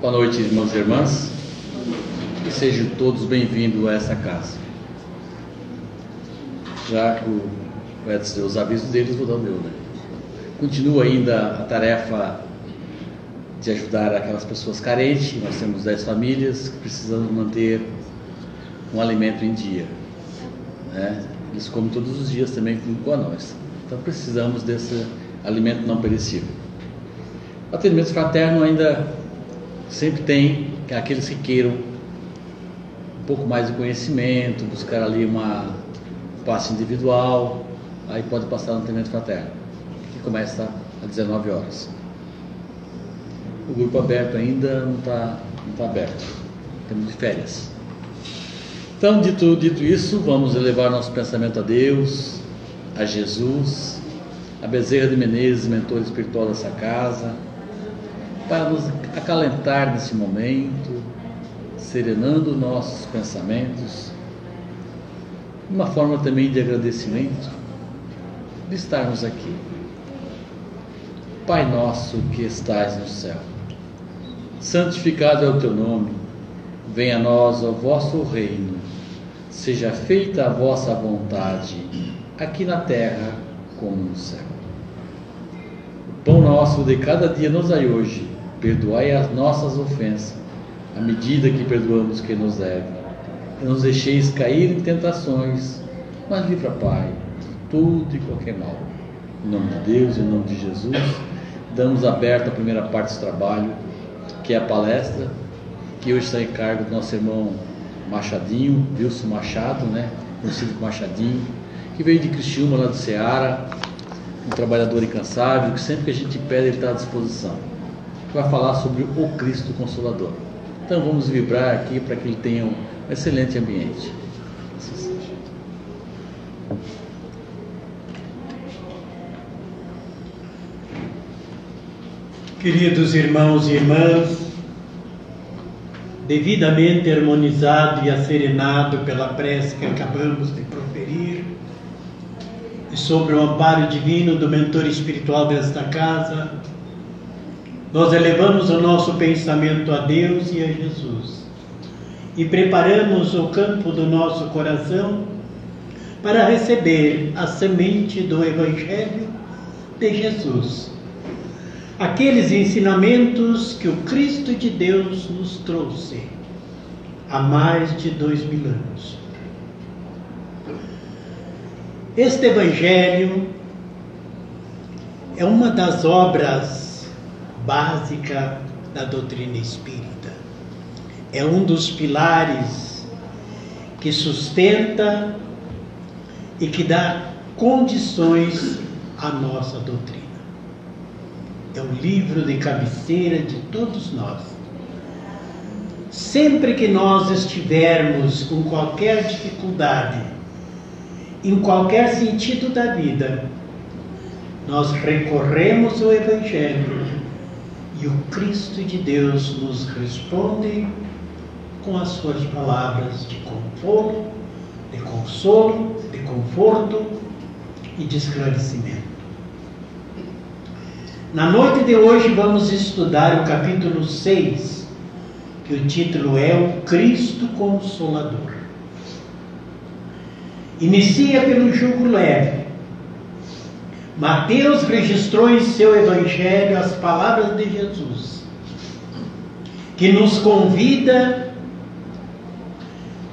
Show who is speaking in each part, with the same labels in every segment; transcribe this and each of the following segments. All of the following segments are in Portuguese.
Speaker 1: Boa noite, irmãos e irmãs. E sejam todos bem-vindos a essa casa. Já que o os avisos deles, vou dar o meu, né? Continua ainda a tarefa de ajudar aquelas pessoas carentes. Nós temos 10 famílias que precisam manter um alimento em dia. Né? Eles comem todos os dias também, com a nós. Então precisamos desse alimento não perecível. Atendimento fraterno ainda sempre tem aqueles que queiram um pouco mais de conhecimento, buscar ali uma passe individual, aí pode passar no atendimento fraterno, que começa às 19 horas. O grupo aberto ainda não está não tá aberto, temos de férias. Então, dito, dito isso, vamos elevar nosso pensamento a Deus, a Jesus, a Bezerra de Menezes, mentor espiritual dessa casa, para nos acalentar nesse momento, serenando nossos pensamentos, uma forma também de agradecimento de estarmos aqui. Pai nosso que estais no céu, santificado é o teu nome, venha a nós o vosso reino, seja feita a vossa vontade, aqui na terra como no céu. O pão nosso de cada dia nos dai hoje Perdoai as nossas ofensas, à medida que perdoamos quem nos deve. E nos deixeis cair em tentações, mas livra, Pai, de tudo e qualquer mal. Em nome de Deus, em nome de Jesus, damos aberta a primeira parte desse trabalho, que é a palestra, que hoje está em cargo do nosso irmão Machadinho, Wilson Machado, né? Conhecido Machadinho, que veio de Criciúma, lá do Ceará, um trabalhador incansável, que sempre que a gente pede, ele está à disposição que vai falar sobre o Cristo Consolador. Então vamos vibrar aqui para que ele tenha um excelente ambiente.
Speaker 2: Queridos irmãos e irmãs, devidamente harmonizado e acerenado pela prece que acabamos de proferir, e sobre o amparo divino do mentor espiritual desta casa, nós elevamos o nosso pensamento a Deus e a Jesus e preparamos o campo do nosso coração para receber a semente do Evangelho de Jesus. Aqueles ensinamentos que o Cristo de Deus nos trouxe há mais de dois mil anos. Este Evangelho é uma das obras básica da doutrina espírita. É um dos pilares que sustenta e que dá condições à nossa doutrina. É o livro de cabeceira de todos nós. Sempre que nós estivermos com qualquer dificuldade, em qualquer sentido da vida, nós recorremos ao Evangelho e o Cristo de Deus nos responde com as suas palavras de conforto, de consolo, de conforto e de esclarecimento. Na noite de hoje vamos estudar o capítulo 6, que o título é O Cristo Consolador. Inicia pelo jugo leve, Mateus registrou em seu evangelho as palavras de Jesus, que nos convida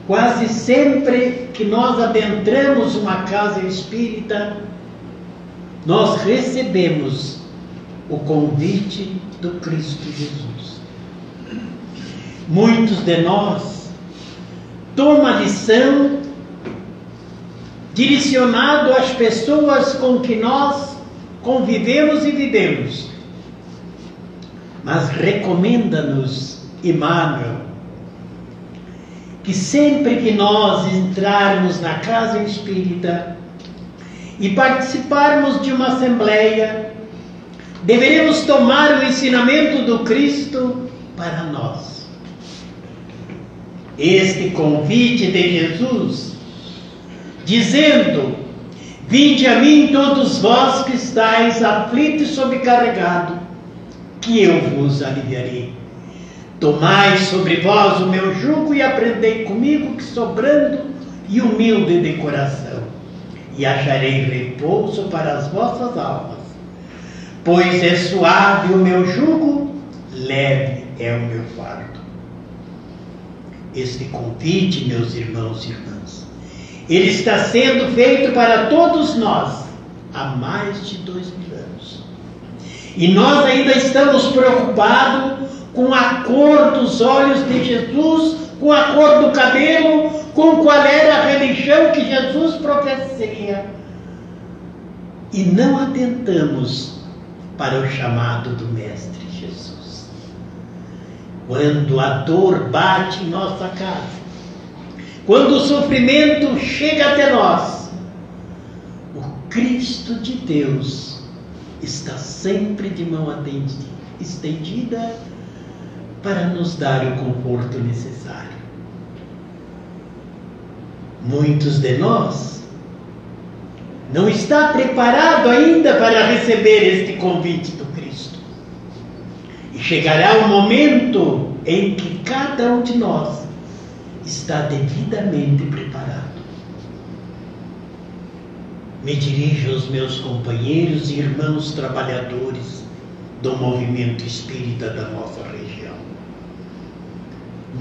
Speaker 2: quase sempre que nós adentramos uma casa espírita, nós recebemos o convite do Cristo Jesus. Muitos de nós tomam a lição direcionado às pessoas com que nós convivemos e vivemos. Mas recomenda-nos Emmanuel que sempre que nós entrarmos na casa espírita e participarmos de uma assembleia, deveremos tomar o ensinamento do Cristo para nós. Este convite de Jesus dizendo: Vinde a mim todos vós que estáis aflitos e sobrecarregados, que eu vos aliviarei. Tomai sobre vós o meu jugo e aprendei comigo, que sobrando e humilde de coração, e acharei repouso para as vossas almas. Pois é suave o meu jugo, leve é o meu fardo. Este convite, meus irmãos e irmãs, ele está sendo feito para todos nós há mais de dois mil anos. E nós ainda estamos preocupados com a cor dos olhos de Jesus, com a cor do cabelo, com qual era a religião que Jesus profecia. E não atentamos para o chamado do Mestre Jesus. Quando a dor bate em nossa casa, quando o sofrimento chega até nós, o Cristo de Deus está sempre de mão estendida para nos dar o conforto necessário. Muitos de nós não está preparado ainda para receber este convite do Cristo. E chegará o momento em que cada um de nós está devidamente preparado. Me dirijo aos meus companheiros e irmãos trabalhadores do movimento espírita da nossa região.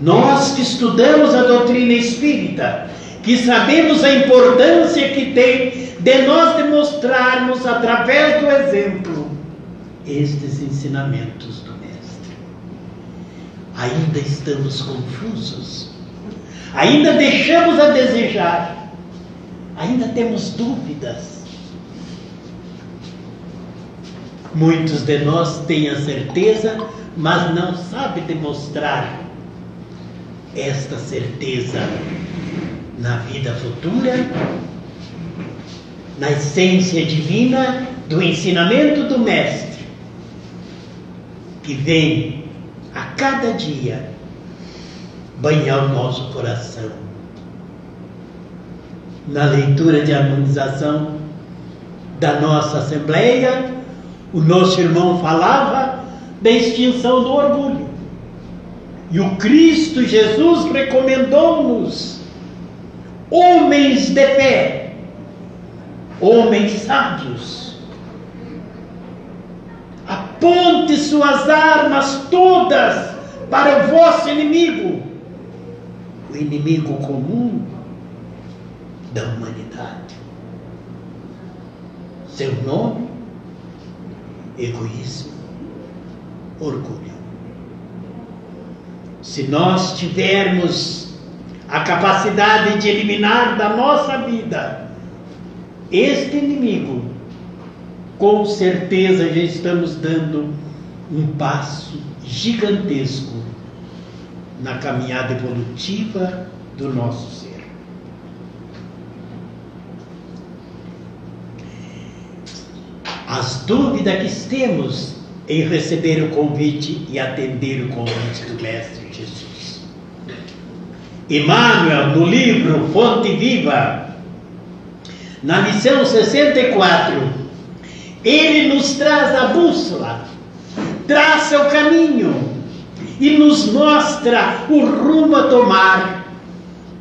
Speaker 2: Nós que estudamos a doutrina espírita, que sabemos a importância que tem de nós demonstrarmos através do exemplo estes ensinamentos do Mestre. Ainda estamos confusos, ainda deixamos a desejar, ainda temos dúvidas. Muitos de nós têm a certeza, mas não sabem demonstrar esta certeza na vida futura, na essência divina do ensinamento do Mestre, que vem a cada dia banhar o nosso coração. Na leitura de harmonização da nossa Assembleia, o nosso irmão falava da extinção do orgulho. E o Cristo Jesus recomendou-nos homens de fé, homens sábios. Aponte suas armas todas para o vosso inimigo, o inimigo comum da humanidade. Seu nome: egoísmo, orgulho. Se nós tivermos a capacidade de eliminar da nossa vida este inimigo, com certeza já estamos dando um passo gigantesco na caminhada evolutiva do nosso ser. As dúvidas que temos em receber o convite e atender o convite do Mestre Jesus. Emmanuel, no livro Fonte Viva, na lição 64, ele nos traz a bússola, traça o caminho e nos mostra o rumo a tomar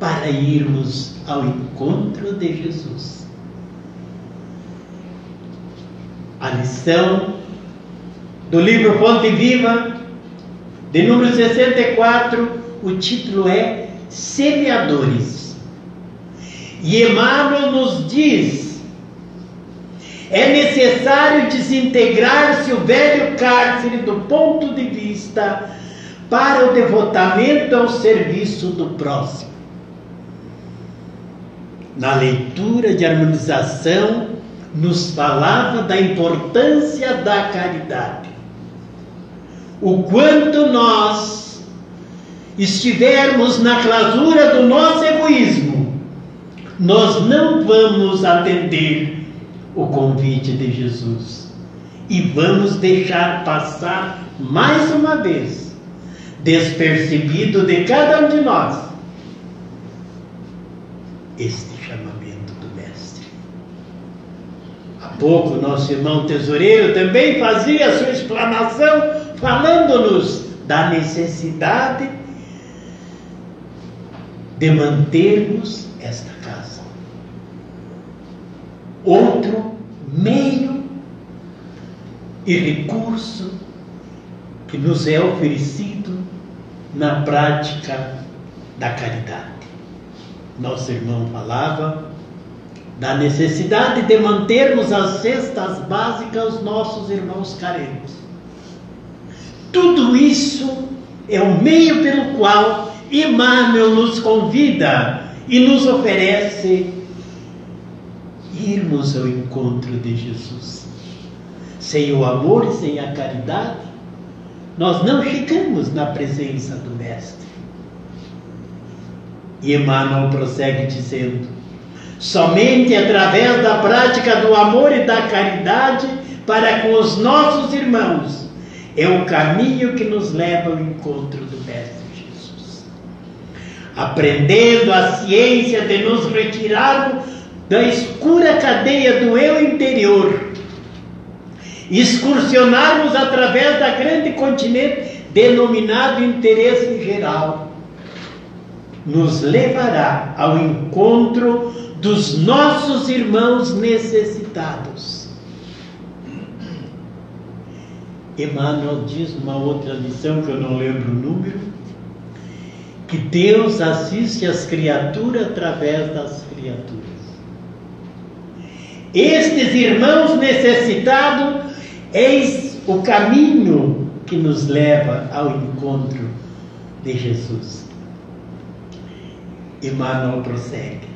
Speaker 2: para irmos ao encontro de Jesus. A lição do livro Fonte Viva, de número 64, o título é Semeadores. E Emmanuel nos diz: é necessário desintegrar-se o velho cárcere do ponto de vista para o devotamento ao serviço do próximo. Na leitura de harmonização, nos falava da importância da caridade o quanto nós estivermos na clasura do nosso egoísmo, nós não vamos atender o convite de Jesus e vamos deixar passar mais uma vez, despercebido de cada um de nós, este chamamento do Mestre. Há pouco, nosso irmão tesoureiro também fazia sua explanação falando-nos da necessidade de mantermos esta casa. Outro meio e recurso que nos é oferecido na prática da caridade. Nosso irmão falava da necessidade de mantermos as cestas básicas aos nossos irmãos carentes. Tudo isso é o meio pelo qual Emmanuel nos convida e nos oferece irmos ao encontro de Jesus. Sem o amor e sem a caridade, nós não chegamos na presença do Mestre. E Emmanuel prossegue dizendo: somente através da prática do amor e da caridade para com os nossos irmãos é o caminho que nos leva ao encontro do Mestre aprendendo a ciência de nos retirarmos da escura cadeia do eu interior, excursionarmos através da grande continente denominado interesse geral, nos levará ao encontro dos nossos irmãos necessitados. Emmanuel diz numa outra lição que eu não lembro o número, que Deus assiste as criaturas através das criaturas. Estes irmãos necessitados, eis o caminho que nos leva ao encontro de Jesus. Emmanuel prossegue.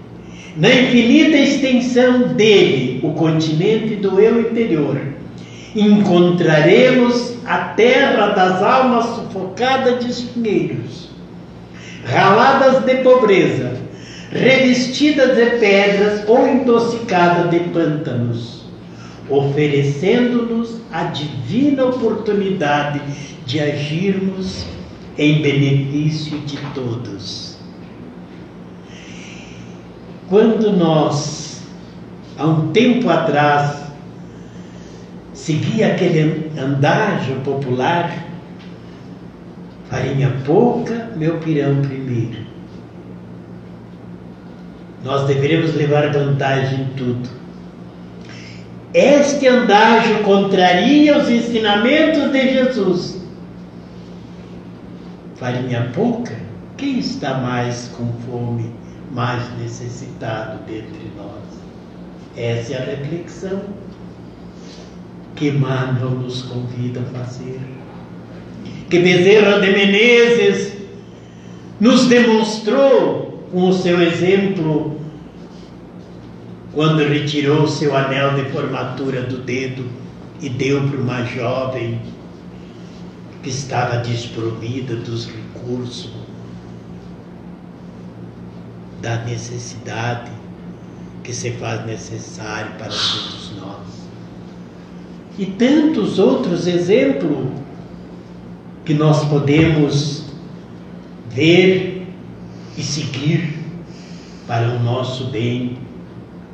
Speaker 2: Na infinita extensão dele, o continente do eu interior, encontraremos a terra das almas sufocadas de espinheiros raladas de pobreza, revestidas de pedras ou intoxicadas de pântanos, oferecendo-nos a divina oportunidade de agirmos em benefício de todos. Quando nós, há um tempo atrás, seguia aquele andágio popular, farinha pouca, meu pirão primeiro. Nós deveremos levar vantagem em tudo. Este andágio contraria os ensinamentos de Jesus. Farinha pouca? Quem está mais com fome, mais necessitado dentre nós? Essa é a reflexão que Emmanuel nos convida a fazer que Bezerra de Menezes nos demonstrou com o seu exemplo quando retirou seu anel de formatura do dedo e deu para uma jovem que estava desprovida dos recursos, da necessidade que se faz necessário para todos nós. E tantos outros exemplos que nós podemos ver e seguir para o nosso bem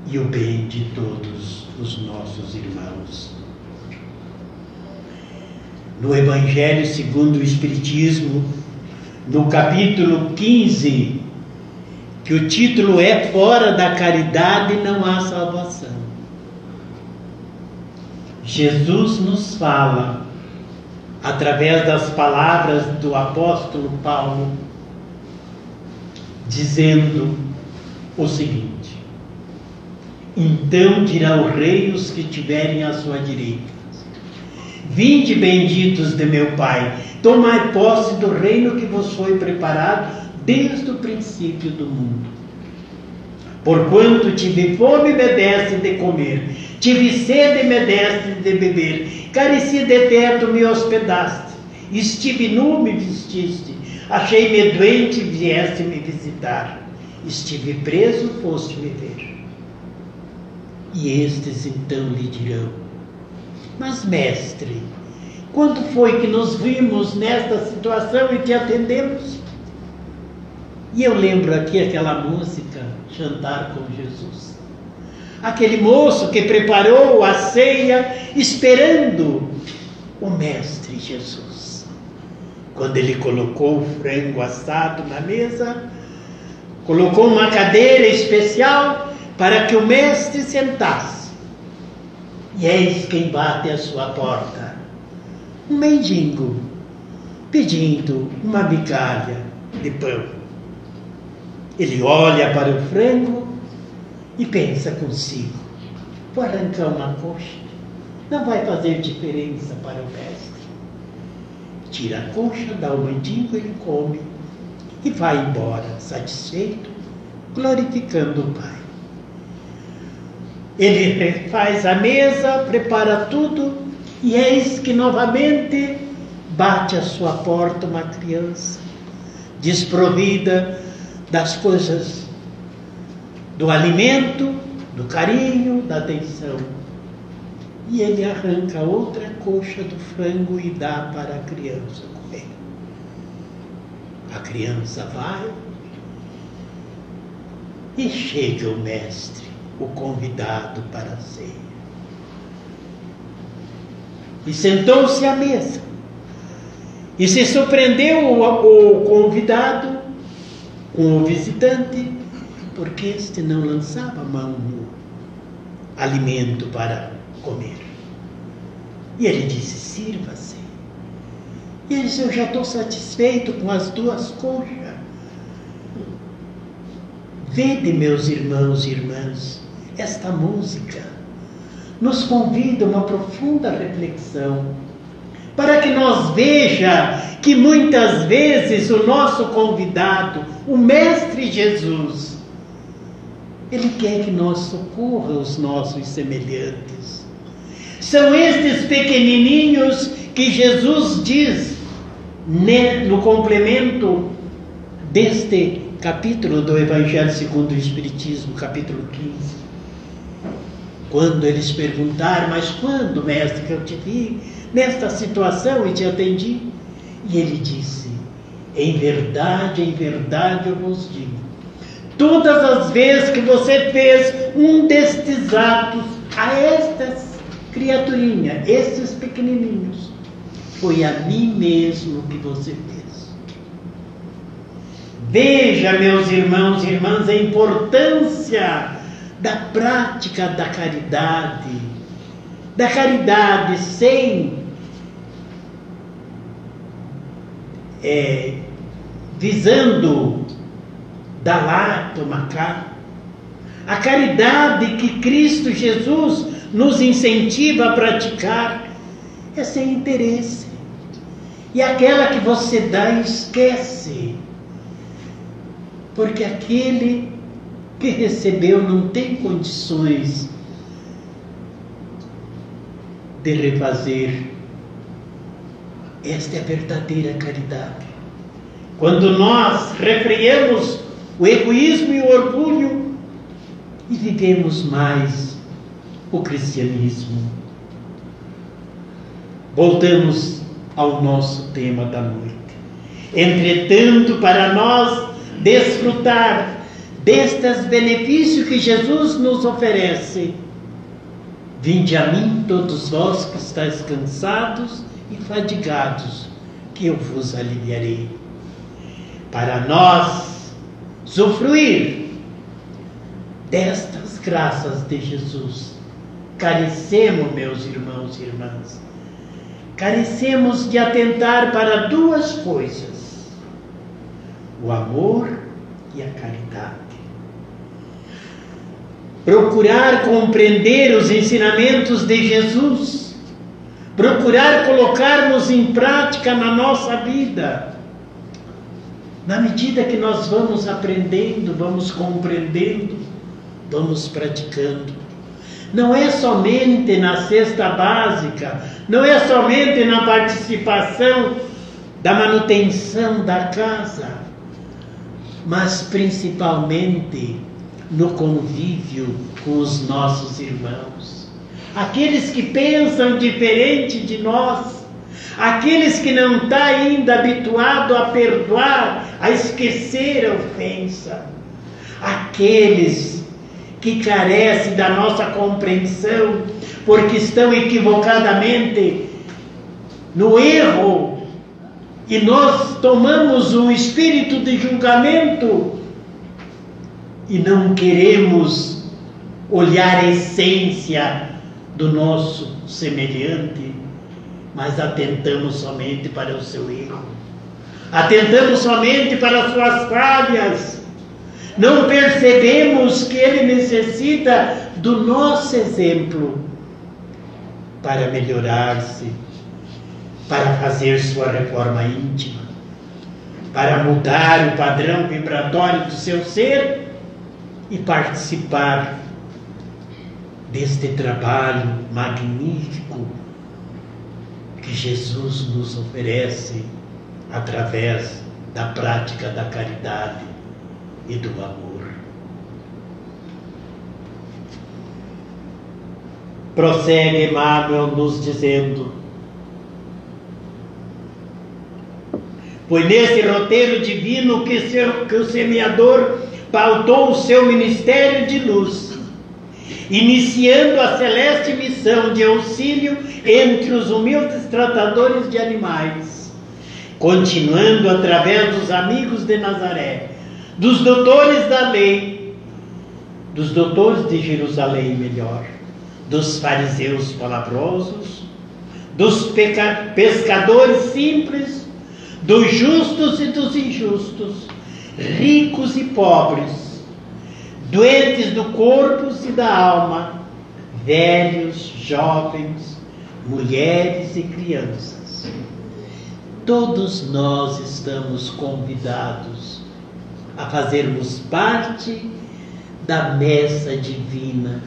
Speaker 2: e o bem de todos os nossos irmãos. No Evangelho segundo o Espiritismo, no capítulo 15, que o título é Fora da caridade não há salvação. Jesus nos fala através das palavras do apóstolo Paulo, dizendo o seguinte: Então dirá o rei os que tiverem à sua direita: Vinde benditos de meu Pai, tomai posse do reino que vos foi preparado desde o princípio do mundo. Porquanto tive fome, me deste de comer, tive sede, me deste de beber, Careci de teto, me hospedaste. Estive nu, me vestiste. Achei-me doente, vieste me visitar. Estive preso, foste me ver. E estes então lhe dirão: Mas, mestre, quando foi que nos vimos nesta situação e te atendemos? E eu lembro aqui aquela música, Jantar com Jesus aquele moço que preparou a ceia esperando o Mestre Jesus. Quando ele colocou o frango assado na mesa, colocou uma cadeira especial para que o mestre sentasse. E eis quem bate à sua porta: um mendigo pedindo uma migalha de pão. Ele olha para o frango e pensa consigo: vou arrancar uma coxa, não vai fazer diferença para o mestre tira a coxa, dá o mendigo, ele come e vai embora, satisfeito, glorificando o Pai. Ele faz a mesa, prepara tudo, e eis que novamente bate à sua porta uma criança, desprovida das coisas do alimento, do carinho, da atenção e ele arranca outra coxa do frango e dá para a criança comer. A criança vai e chega o mestre, o convidado para a ceia. E sentou-se à mesa. E se surpreendeu o, o convidado com o visitante, porque este não lançava mão no alimento para comer. E ele disse: sirva-se. E ele disse: Eu já estou satisfeito com as duas coxas. Vede, meus irmãos e irmãs, esta música nos convida a uma profunda reflexão, para que nós veja que muitas vezes o nosso convidado, o Mestre Jesus, ele quer que nós socorra os nossos semelhantes. São estes pequenininhos que Jesus diz né, no complemento deste capítulo do Evangelho segundo o Espiritismo, capítulo 15. Quando eles perguntaram, mas quando, mestre, que eu te vi nesta situação e te atendi? E ele disse: Em verdade, em verdade eu vos digo, todas as vezes que você fez um destes atos a estas criaturinha, esses pequenininhos, foi a mim mesmo que você fez. Veja, meus irmãos e irmãs, a importância da prática da caridade, da caridade sem é, visando dar lá, tomar cá. A caridade que Cristo Jesus nos incentiva a praticar é sem interesse. E aquela que você dá, esquece. Porque aquele que recebeu não tem condições de refazer. Esta é a verdadeira caridade. Quando nós refreamos o egoísmo e o orgulho e vivemos mais o cristianismo. Voltamos ao nosso tema da noite. Entretanto, para nós desfrutar destes benefícios que Jesus nos oferece, vinde a mim todos vós que estáis cansados e fadigados, que eu vos aliviarei. Para nós sofrer destas graças de Jesus, carecemos, meus irmãos e irmãs, carecemos de atentar para duas coisas: o amor e a caridade. Procurar compreender os ensinamentos de Jesus, procurar colocarmos em prática na nossa vida. Na medida que nós vamos aprendendo, vamos compreendendo, vamos praticando não é somente na cesta básica, não é somente na participação da manutenção da casa, mas principalmente no convívio com os nossos irmãos. Aqueles que pensam diferente de nós, aqueles que não estão tá ainda habituado a perdoar, a esquecer a ofensa, aqueles que carece da nossa compreensão, porque estão equivocadamente no erro. E nós tomamos um espírito de julgamento e não queremos olhar a essência do nosso semelhante, mas atentamos somente para o seu erro, atentamos somente para as suas falhas, não percebemos que ele necessita do nosso exemplo para melhorar-se, para fazer sua reforma íntima, para mudar o padrão vibratório do seu ser e participar deste trabalho magnífico que Jesus nos oferece através da prática da caridade e do amor. Prossegue Emmanuel nos dizendo: Foi nesse roteiro divino que, seu, que o semeador pautou o seu ministério de luz, iniciando a celeste missão de auxílio entre os humildes tratadores de animais, continuando através dos amigos de Nazaré, dos doutores da lei, dos doutores de Jerusalém, melhor, dos fariseus palavrosos, dos pescadores simples, dos justos e dos injustos, ricos e pobres, doentes do corpo e da alma, velhos, jovens, mulheres e crianças. Todos nós estamos convidados a fazermos parte da messa divina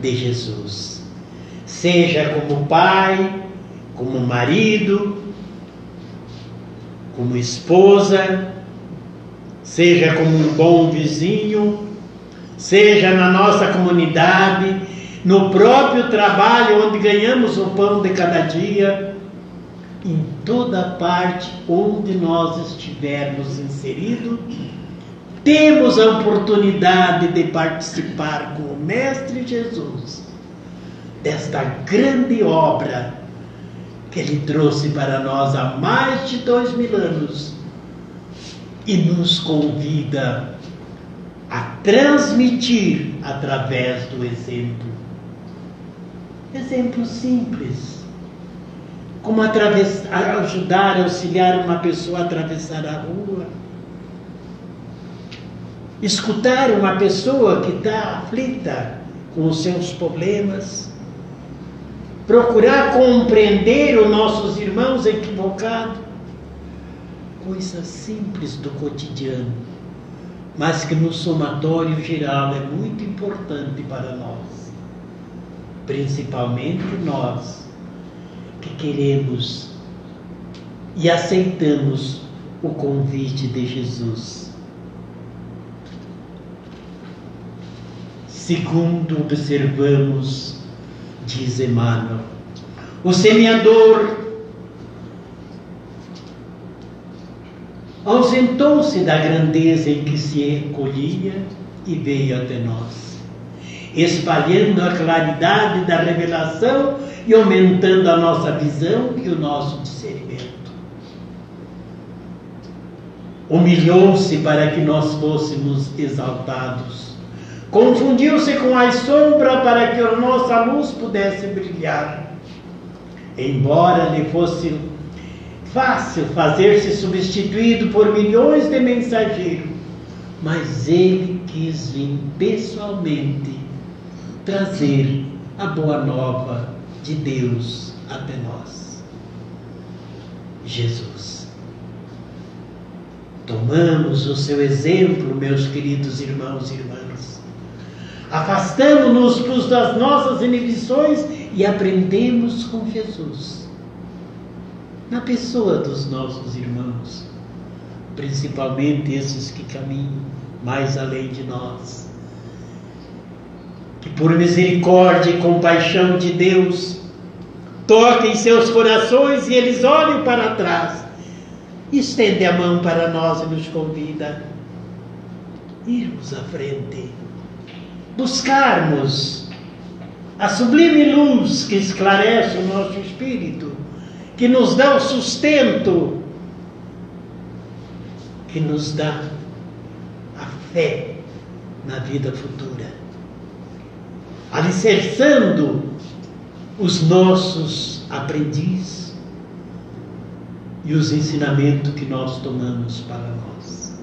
Speaker 2: de Jesus, seja como pai, como marido, como esposa, seja como um bom vizinho, seja na nossa comunidade, no próprio trabalho onde ganhamos o pão de cada dia, em toda parte onde nós estivermos inseridos, temos a oportunidade de participar com o Mestre Jesus desta grande obra que Ele trouxe para nós há mais de dois mil anos e nos convida a transmitir através do exemplo. Exemplo simples. Como ajudar, auxiliar uma pessoa a atravessar a rua. Escutar uma pessoa que está aflita com os seus problemas procurar compreender os nossos irmãos equivocados. Coisas simples do cotidiano, mas que no somatório geral é muito importante para nós, principalmente nós que queremos e aceitamos o convite de Jesus. Segundo observamos diz Emmanuel. O semeador ausentou-se da grandeza em que se recolhia e veio até nós, espalhando a claridade da revelação e aumentando a nossa visão e o nosso discernimento. Humilhou-se para que nós fôssemos exaltados Confundiu-se com a sombra para que a nossa luz pudesse brilhar. Embora lhe fosse fácil fazer-se substituído por milhões de mensageiros, mas ele quis vir pessoalmente trazer a boa nova de Deus até nós. Jesus. Tomamos o seu exemplo, meus queridos irmãos e irmãs afastamos-nos das nossas inibições e aprendemos com Jesus. Na pessoa dos nossos irmãos, principalmente esses que caminham mais além de nós. Que por misericórdia e compaixão de Deus, toquem seus corações e eles olhem para trás. Estende a mão para nós e nos convida. Irmos à frente buscarmos a sublime luz que esclarece o nosso espírito, que nos dá o sustento que nos dá a fé na vida futura, alicerçando os nossos aprendizes e os ensinamentos que nós tomamos para nós.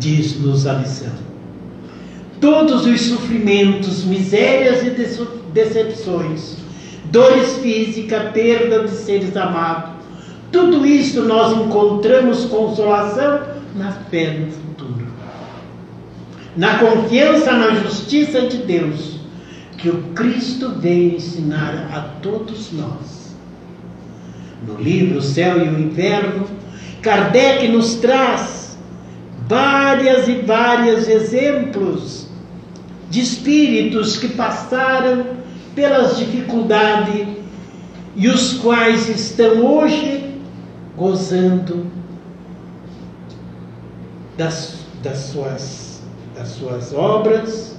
Speaker 2: Diz-nos a lição: todos os sofrimentos, misérias e decepções, dores físicas, perda de seres amados, tudo isso nós encontramos consolação na fé no futuro. Na confiança na justiça de Deus, que o Cristo veio ensinar a todos nós. No livro O Céu e o Inferno, Kardec nos traz várias e vários exemplos de espíritos que passaram pelas dificuldades e os quais estão hoje gozando das, das, suas, das suas obras,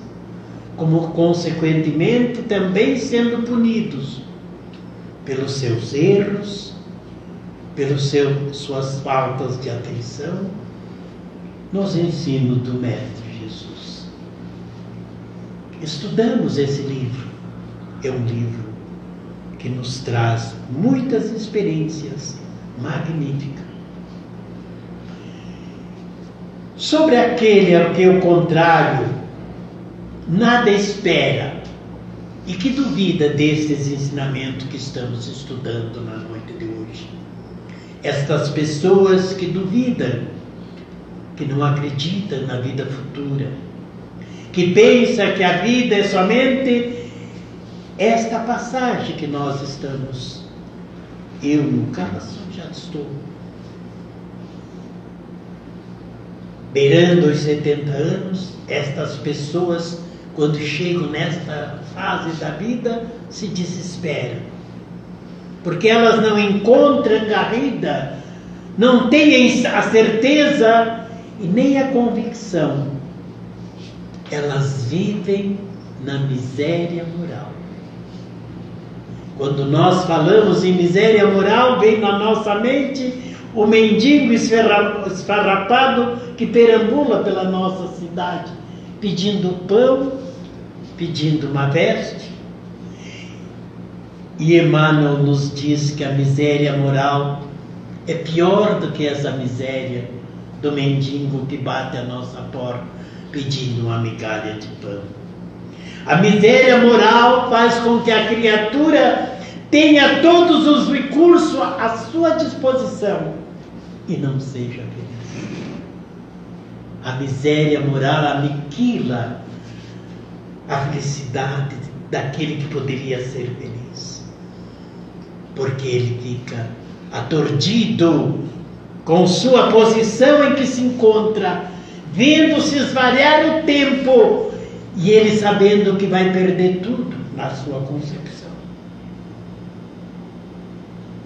Speaker 2: como consequentemente também sendo punidos pelos seus erros, pelas suas faltas de atenção, nos ensinos do Mestre Jesus. Estudamos esse livro, é um livro que nos traz muitas experiências magníficas. Sobre aquele ao que o contrário nada espera e que duvida destes ensinamentos que estamos estudando na noite de hoje. Estas pessoas que duvidam, que não acreditam na vida futura, que pensam que a vida é somente esta passagem que nós estamos. Eu, no caso, já estou beirando os 70 anos. Estas pessoas, quando chegam nesta fase da vida, se desesperam. Porque elas não encontram garrida, não têm a certeza e nem a convicção. Elas vivem na miséria moral. Quando nós falamos em miséria moral, vem na nossa mente o mendigo esfarrapado que perambula pela nossa cidade, pedindo pão, pedindo uma veste. E Emmanuel nos diz que a miséria moral é pior do que essa miséria do mendigo que bate a nossa porta pedindo uma migalha de pão. A miséria moral faz com que a criatura tenha todos os recursos à sua disposição e não seja feliz. A miséria moral aniquila a felicidade daquele que poderia ser feliz, porque ele fica atordido com sua posição em que se encontra, vendo se esvariar o tempo e ele sabendo que vai perder tudo na sua concepção.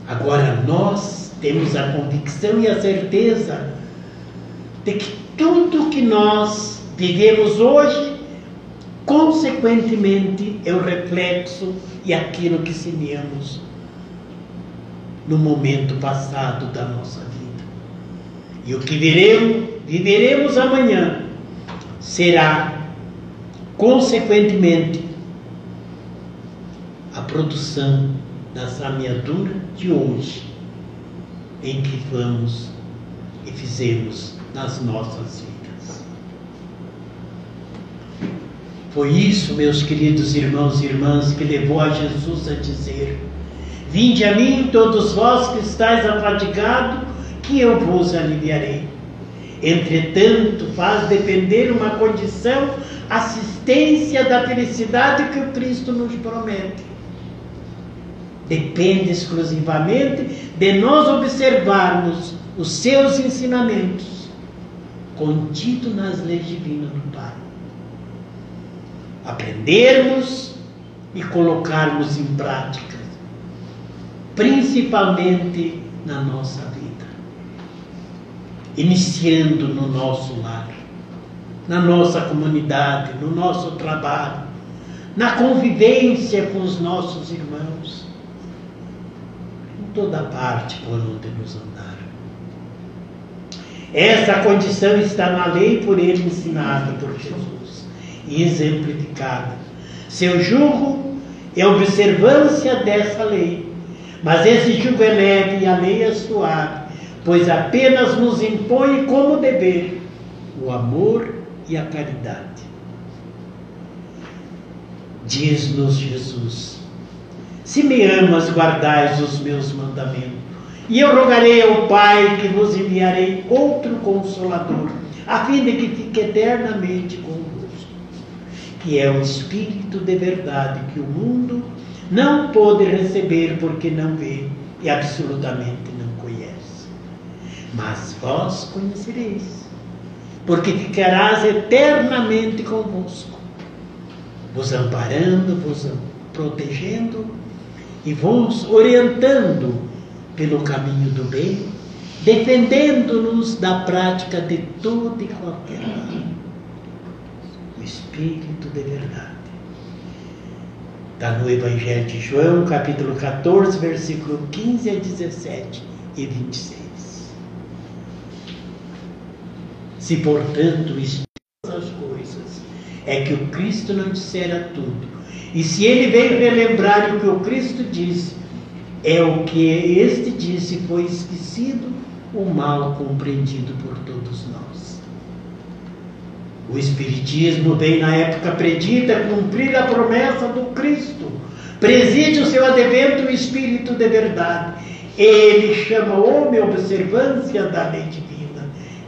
Speaker 2: Agora nós temos a convicção e a certeza de que tudo que nós vivemos hoje, consequentemente, é o reflexo e aquilo que semeamos no momento passado da nossa vida. E o que veremos, viveremos amanhã será Consequentemente, a produção da semeadura de hoje, em que vamos e fizemos nas nossas vidas. Foi isso, meus queridos irmãos e irmãs, que levou a Jesus a dizer: Vinde a mim, todos vós que estáis afadigados, que eu vos aliviarei. Entretanto, faz depender uma condição assistência da felicidade que o Cristo nos promete. Depende exclusivamente de nós observarmos os seus ensinamentos contidos nas leis divinas do Pai. Aprendermos e colocarmos em prática, principalmente na nossa vida, iniciando no nosso lar na nossa comunidade, no nosso trabalho, na convivência com os nossos irmãos, em toda parte por onde nos andar. Essa condição está na lei por ele ensinada por Jesus e exemplificada. Seu jugo é observância dessa lei, mas esse jugo é leve e a lei é suave, pois apenas nos impõe como dever o amor e a caridade. Diz-nos Jesus: Se me amas, guardais os meus mandamentos. E eu rogarei ao Pai que vos enviarei outro consolador, a fim de que fique eternamente convosco, que é o Espírito de verdade que o mundo não pôde receber porque não vê e absolutamente não conhece. Mas vós conhecereis, porque ficarás eternamente convosco, vos amparando, vos protegendo e vos orientando pelo caminho do bem, defendendo-nos da prática de todo e qualquer mal. O Espírito de verdade. Está no Evangelho de João, capítulo 14, versículo 15 a 17 e 26. Se, portanto, todas as coisas é que o Cristo não dissera tudo, e se ele veio relembrar o que o Cristo disse, é o que este disse foi esquecido, o mal compreendido por todos nós. O Espiritismo vem na época predita cumprir a promessa do Cristo. Preside o seu advento o Espírito de verdade. Ele chama homem observância da lei divina,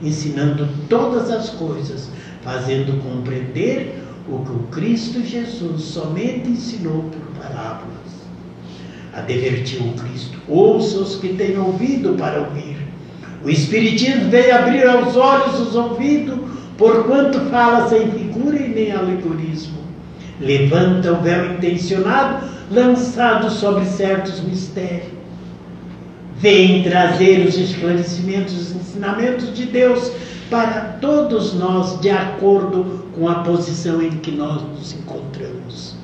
Speaker 2: ensinando todas as coisas, fazendo compreender o que o Cristo Jesus somente ensinou por parábolas advertiu o Cristo. Ouça os que têm ouvido para ouvir. O Espiritismo veio abrir aos olhos os ouvidos, porquanto fala sem figura e nem alegorismo. Levanta o véu intencionado, lançado sobre certos mistérios. Vem trazer os esclarecimentos, os ensinamentos de Deus para todos nós, de acordo com a posição em que nós nos encontramos.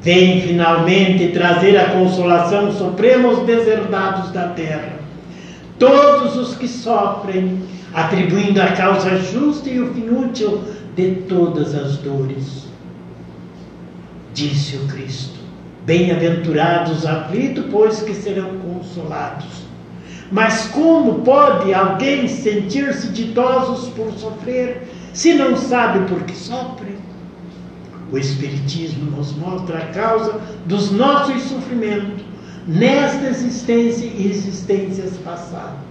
Speaker 2: Vem finalmente trazer a consolação suprema aos deserdados da terra. Todos os que sofrem, atribuindo a causa justa e o fim útil de todas as dores. Disse o Cristo: Bem-aventurados os aflitos, pois que serão consolados. Mas como pode alguém sentir-se ditosos por sofrer, se não sabe por que sofre? O Espiritismo nos mostra a causa dos nossos sofrimentos nesta existência e existências passadas.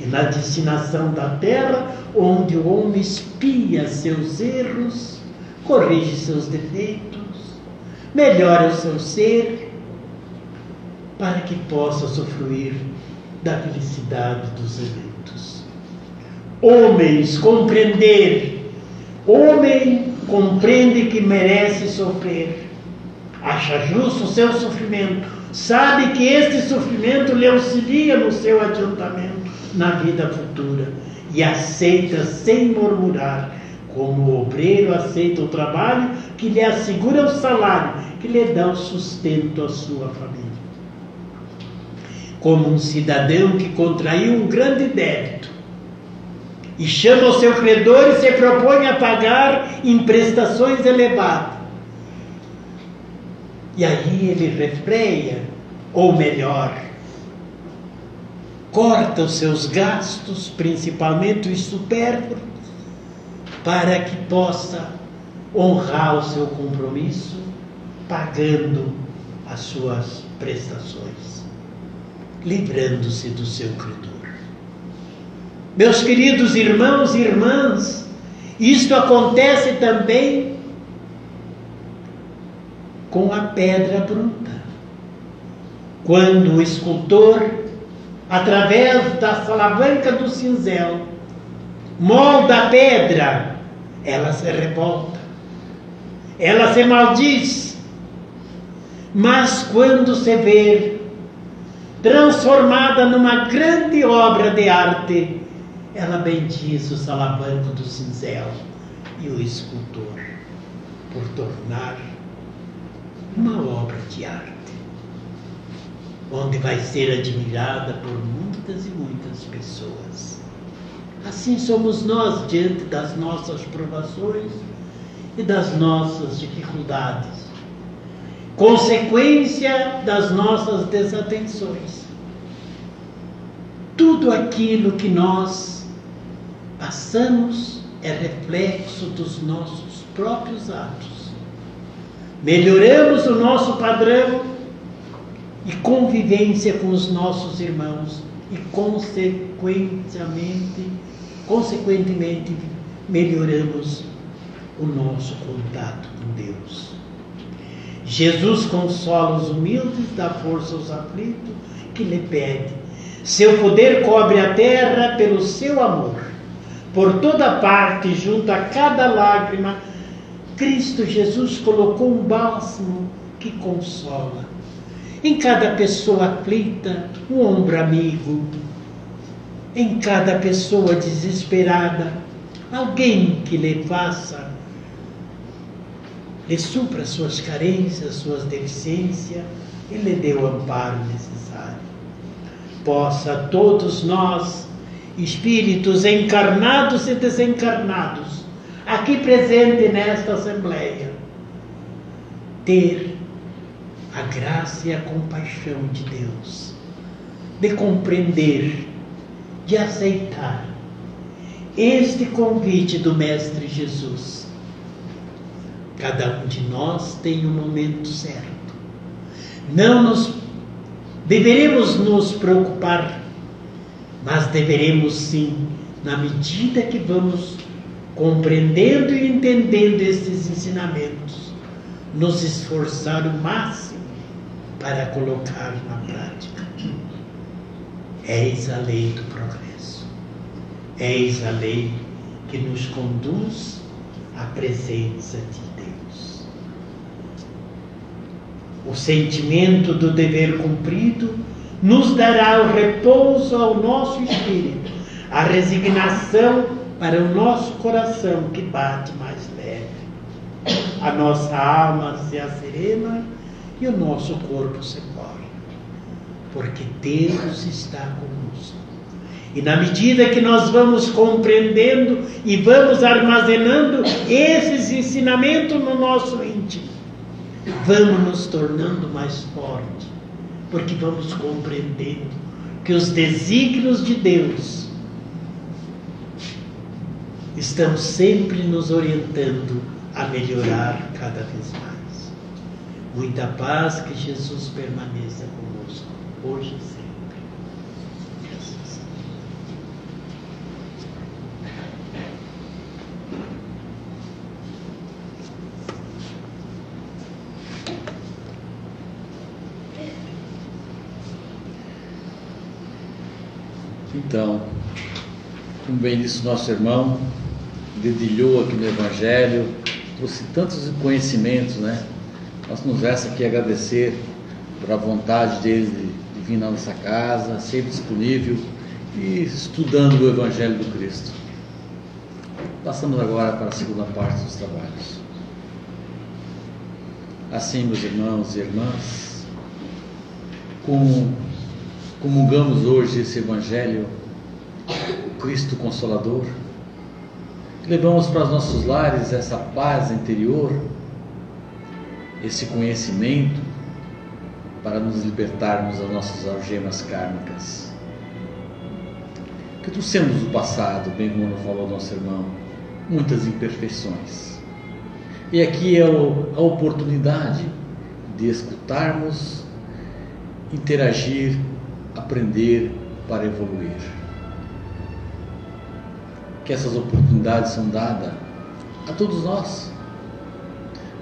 Speaker 2: E na destinação da terra, onde o homem espia seus erros, corrige seus defeitos, melhora o seu ser, para que possa usufruir da felicidade dos eventos. Homens, compreender, homem compreende que merece sofrer, acha justo o seu sofrimento, sabe que este sofrimento lhe auxilia no seu adiantamento na vida futura. E aceita sem murmurar, como o obreiro aceita o trabalho que lhe assegura o salário, que lhe dá o sustento à sua família. Como um cidadão que contraiu um grande débito e chama o seu credor e se propõe a pagar em prestações elevadas. E aí ele refreia, ou melhor, corta os seus gastos, principalmente os supérfluos, para que possa honrar o seu compromisso, pagando as suas prestações, livrando-se do seu credor. Meus queridos irmãos e irmãs, isto acontece também com a pedra bruta. Quando o escultor, através da salavanca do cinzel, molda a pedra, ela se revolta, ela se maldiz. Mas quando se vê transformada numa grande obra de arte, ela bendiz o salavanco do cinzel e o escultor por tornar uma obra de arte. onde vai ser admirada por muitas e muitas pessoas. Assim somos nós diante das nossas provações e das nossas dificuldades, consequência das nossas desatenções. Tudo aquilo que nós passamos é reflexo dos nossos próprios atos. Melhoramos o nosso padrão e convivência com os nossos irmãos e consequentemente, consequentemente melhoramos o nosso contato com Deus. Jesus consola os humildes, dá força aos aflitos, que lhe pede. Seu poder cobre a terra pelo seu amor. Por toda parte, junto a cada lágrima, Cristo Jesus colocou um bálsamo que consola. Em cada pessoa aflita, um ombro amigo. Em cada pessoa desesperada, alguém que lhe faça lhe supra suas carências, suas deficiências e lhe dê o amparo necessário. Possa todos nós, espíritos encarnados e desencarnados, aqui presente nesta Assembleia, ter a graça e a compaixão de Deus, de compreender, de aceitar este convite do Mestre Jesus Cada um de nós tem um momento certo. Não nos deveremos nos preocupar, mas deveremos sim, na medida que vamos compreendendo e entendendo esses ensinamentos, nos esforçar o máximo para colocar na prática. Eis a lei do progresso. Eis a lei que nos conduz à presença de O sentimento do dever cumprido nos dará o repouso ao nosso espírito, a resignação para o nosso coração que bate mais leve. A nossa alma se acerena e o nosso corpo se corre, porque Deus está conosco. E na medida que nós vamos compreendendo e vamos armazenando esses ensinamentos no nosso íntimo, vamos nos tornando mais fortes, porque vamos compreendendo que os desígnios de Deus estão sempre nos orientando a melhorar cada vez mais. Muita paz, que Jesus permaneça conosco, hoje e sempre.
Speaker 1: Então, como bem disse nosso irmão, dedilhou aqui no Evangelho, trouxe tantos conhecimentos, né? Nós nos resta aqui agradecer por a vontade dele de, vir na nossa casa, sempre disponível e estudando o Evangelho do Cristo. Passamos agora para a segunda parte dos trabalhos. Assim, meus irmãos e irmãs, com comungamos hoje esse Evangelho, Cristo Consolador, levamos para os nossos lares essa paz interior, esse conhecimento para nos libertarmos das nossas algemas kármicas. Que trouxemos do passado, bem como falou nosso irmão, muitas imperfeições. E aqui é a oportunidade de escutarmos, interagir aprender para evoluir. Que essas oportunidades são dadas a todos nós.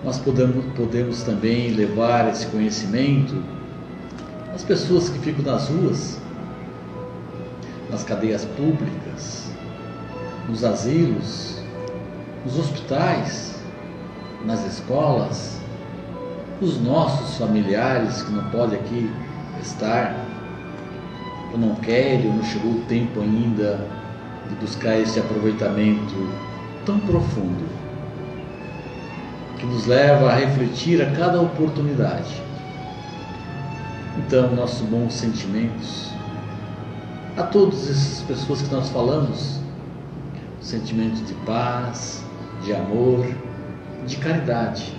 Speaker 1: Nós podemos, podemos também levar esse conhecimento às pessoas que ficam nas ruas, nas cadeias públicas, nos asilos, nos hospitais, nas escolas, os nossos familiares que não podem aqui estar ou não quer, ou não chegou o tempo ainda de buscar esse aproveitamento tão profundo que nos leva a refletir a cada oportunidade. então nossos bons sentimentos a todas essas pessoas que nós falamos, sentimento de paz, de amor, de caridade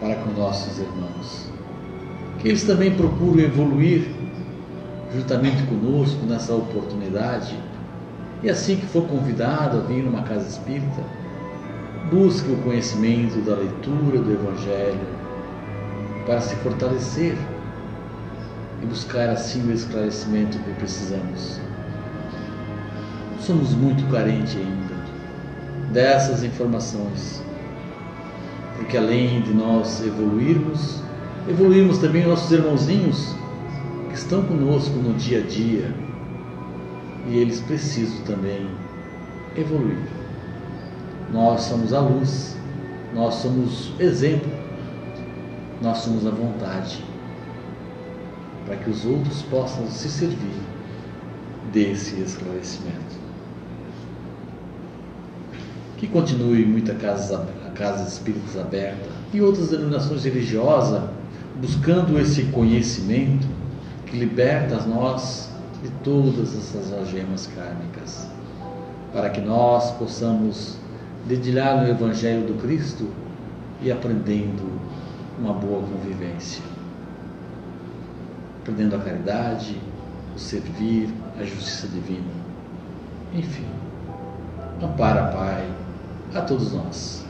Speaker 1: para com nossos irmãos. Que eles também procuram evoluir juntamente conosco nessa oportunidade. E assim que for convidado a vir numa casa espírita, busque o conhecimento da leitura do Evangelho para se fortalecer e buscar assim o esclarecimento que precisamos. Somos muito carentes ainda dessas informações, porque além de nós evoluirmos, evoluirmos também nossos irmãozinhos que estão conosco no dia a dia e eles precisam também evoluir. Nós somos a luz, nós somos exemplo, nós somos a vontade para que os outros possam se servir desse esclarecimento. Que continue muita casa, casa de espíritos aberta e outras denominações religiosas buscando esse conhecimento que liberta nós de todas essas algemas kármicas, para que nós possamos dedilhar no Evangelho do Cristo e aprendendo uma boa convivência aprendendo a caridade, o servir, a justiça divina. Enfim, ampara, Pai, a todos nós.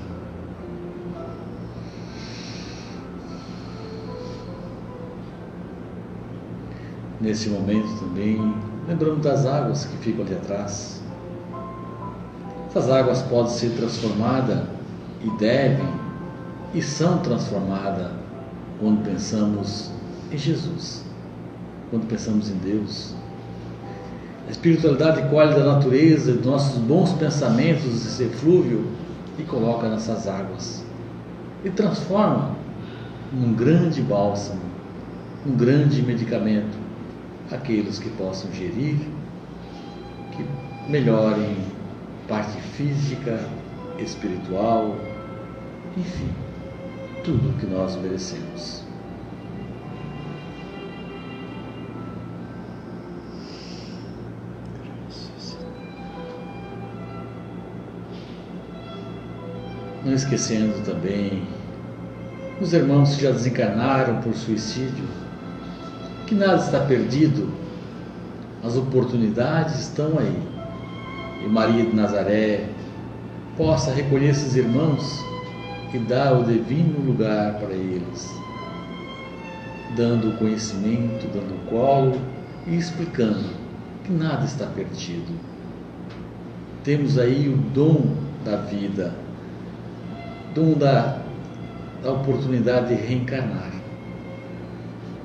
Speaker 1: Nesse momento também, lembrando das águas que ficam ali atrás. Essas águas podem ser transformadas e devem e são transformadas quando pensamos em Jesus quando pensamos em Deus. A espiritualidade colhe da natureza, dos nossos bons pensamentos, esse eflúvio, e coloca nessas águas. E transforma num grande bálsamo, um grande medicamento, aqueles que possam gerir, que melhorem parte física, espiritual, enfim, tudo o que nós merecemos. não esquecendo também os irmãos que já desencarnaram por suicídio, que nada está perdido, as oportunidades estão aí. E Maria de Nazaré possa recolher esses irmãos e dar o divino lugar para eles, dando conhecimento, dando colo e explicando que nada está perdido. Temos aí o dom da vida dom da, da oportunidade de reencarnar.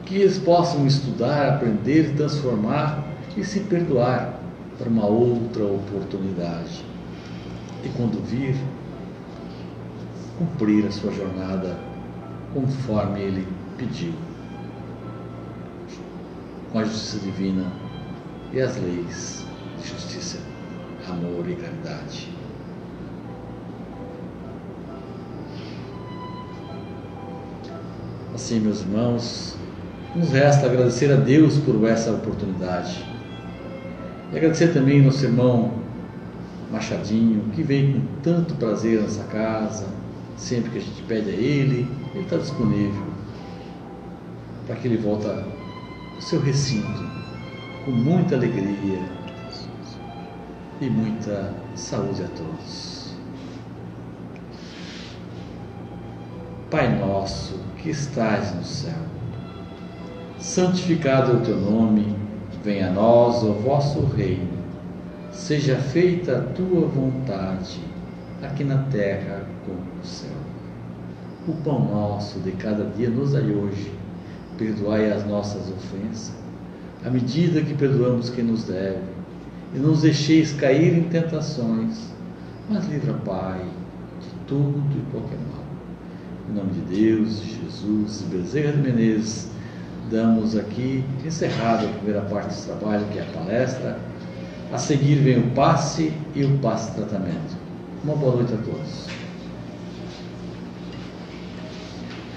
Speaker 1: Que eles possam estudar, aprender, transformar e se perdoar para uma outra oportunidade. E quando vir, cumprir a sua jornada conforme ele pediu, com a justiça divina e as leis de justiça, amor e caridade. Assim, meus irmãos, nos resta agradecer a Deus por essa oportunidade. E agradecer também ao nosso irmão Machadinho, que vem com tanto prazer nessa casa, sempre que a gente pede a ele, ele está disponível para que ele volte ao seu recinto com muita alegria e muita saúde a todos. Pai nosso, que estás no céu. Santificado é o teu nome, venha a nós o vosso reino. Seja feita a tua vontade, aqui na terra como no céu. O pão nosso de cada dia nos dai hoje. Perdoai as nossas ofensas, à medida que perdoamos quem nos deve. E não nos deixeis cair em tentações, mas livra, Pai, de tudo e qualquer mal em nome de Deus, de Jesus e Bezerra de Menezes, damos aqui, encerrada a primeira parte desse trabalho, que é a palestra. A seguir vem o passe e o passe tratamento. Uma boa noite a todos.